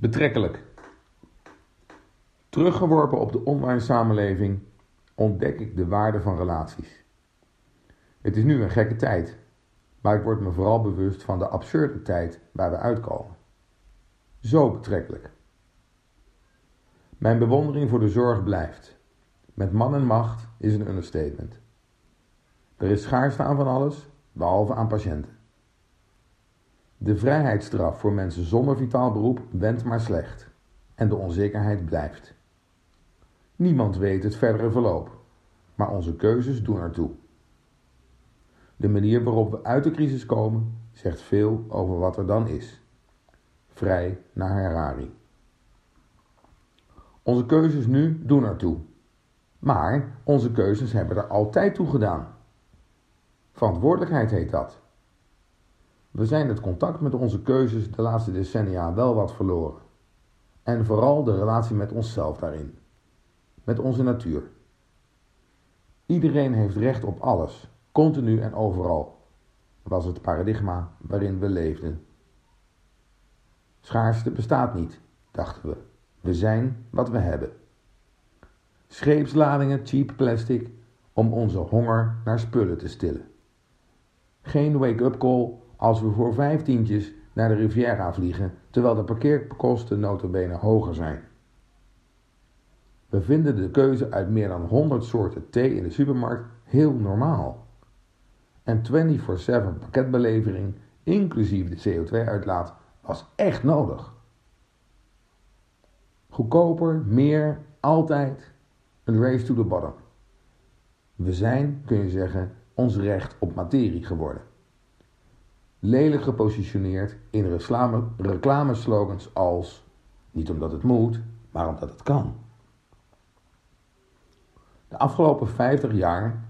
Betrekkelijk. Teruggeworpen op de online samenleving ontdek ik de waarde van relaties. Het is nu een gekke tijd, maar ik word me vooral bewust van de absurde tijd waar we uitkomen. Zo betrekkelijk. Mijn bewondering voor de zorg blijft. Met man en macht is een understatement. Er is schaarste aan van alles, behalve aan patiënten. De vrijheidsstraf voor mensen zonder vitaal beroep wendt maar slecht en de onzekerheid blijft. Niemand weet het verdere verloop, maar onze keuzes doen ertoe. De manier waarop we uit de crisis komen zegt veel over wat er dan is. Vrij naar Harari. Onze keuzes nu doen ertoe. Maar onze keuzes hebben er altijd toe gedaan. Verantwoordelijkheid heet dat. We zijn het contact met onze keuzes de laatste decennia wel wat verloren. En vooral de relatie met onszelf daarin. Met onze natuur. Iedereen heeft recht op alles, continu en overal, was het paradigma waarin we leefden. Schaarste bestaat niet, dachten we. We zijn wat we hebben. Scheepsladingen cheap plastic om onze honger naar spullen te stillen. Geen wake-up call als we voor vijf tientjes naar de Riviera vliegen, terwijl de parkeerkosten notabene hoger zijn. We vinden de keuze uit meer dan 100 soorten thee in de supermarkt heel normaal. En 24/7 pakketbelevering, inclusief de CO2-uitlaat, was echt nodig. Goedkoper, meer, altijd. Een race to the bottom. We zijn, kun je zeggen, ons recht op materie geworden. Lelijk gepositioneerd in reclame, reclameslogans als niet omdat het moet, maar omdat het kan. De afgelopen 50 jaar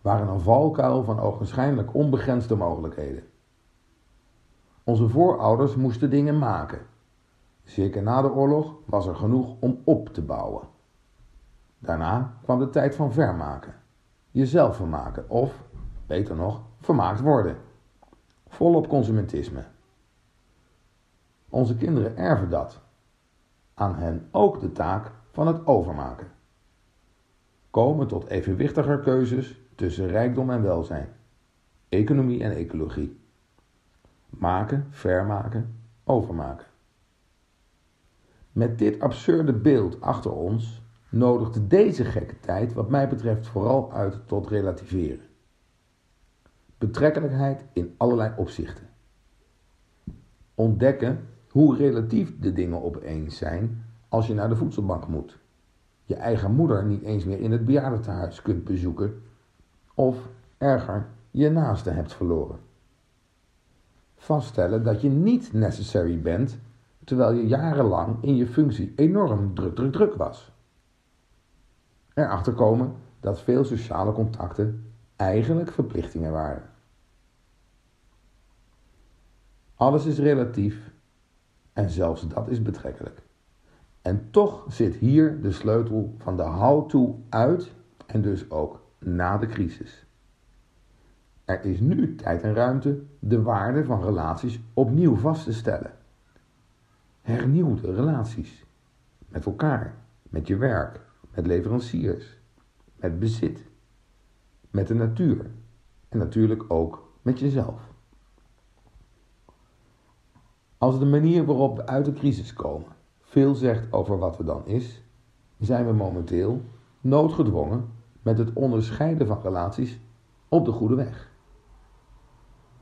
waren een valkuil van ogenschijnlijk onbegrensde mogelijkheden. Onze voorouders moesten dingen maken. Zeker na de oorlog was er genoeg om op te bouwen. Daarna kwam de tijd van vermaken. Jezelf vermaken of, beter nog, vermaakt worden. Volop consumentisme. Onze kinderen erven dat. Aan hen ook de taak van het overmaken. Komen tot evenwichtiger keuzes tussen rijkdom en welzijn, economie en ecologie. Maken, vermaken, overmaken. Met dit absurde beeld achter ons nodigt deze gekke tijd, wat mij betreft, vooral uit tot relativeren. Betrekkelijkheid in allerlei opzichten. Ontdekken hoe relatief de dingen opeens zijn als je naar de voedselbank moet. Je eigen moeder niet eens meer in het bejaardentehuis kunt bezoeken. Of, erger, je naaste hebt verloren. Vaststellen dat je niet necessary bent, terwijl je jarenlang in je functie enorm druk, druk, druk was. Erachter komen dat veel sociale contacten eigenlijk verplichtingen waren. Alles is relatief en zelfs dat is betrekkelijk. En toch zit hier de sleutel van de how-to uit en dus ook na de crisis. Er is nu tijd en ruimte de waarde van relaties opnieuw vast te stellen. Hernieuwde relaties met elkaar, met je werk, met leveranciers, met bezit, met de natuur en natuurlijk ook met jezelf. Als de manier waarop we uit de crisis komen veel zegt over wat er dan is, zijn we momenteel noodgedwongen met het onderscheiden van relaties op de goede weg.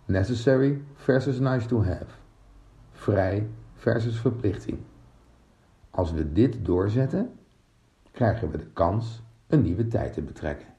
Necessary versus nice to have. Vrij versus verplichting. Als we dit doorzetten, krijgen we de kans een nieuwe tijd te betrekken.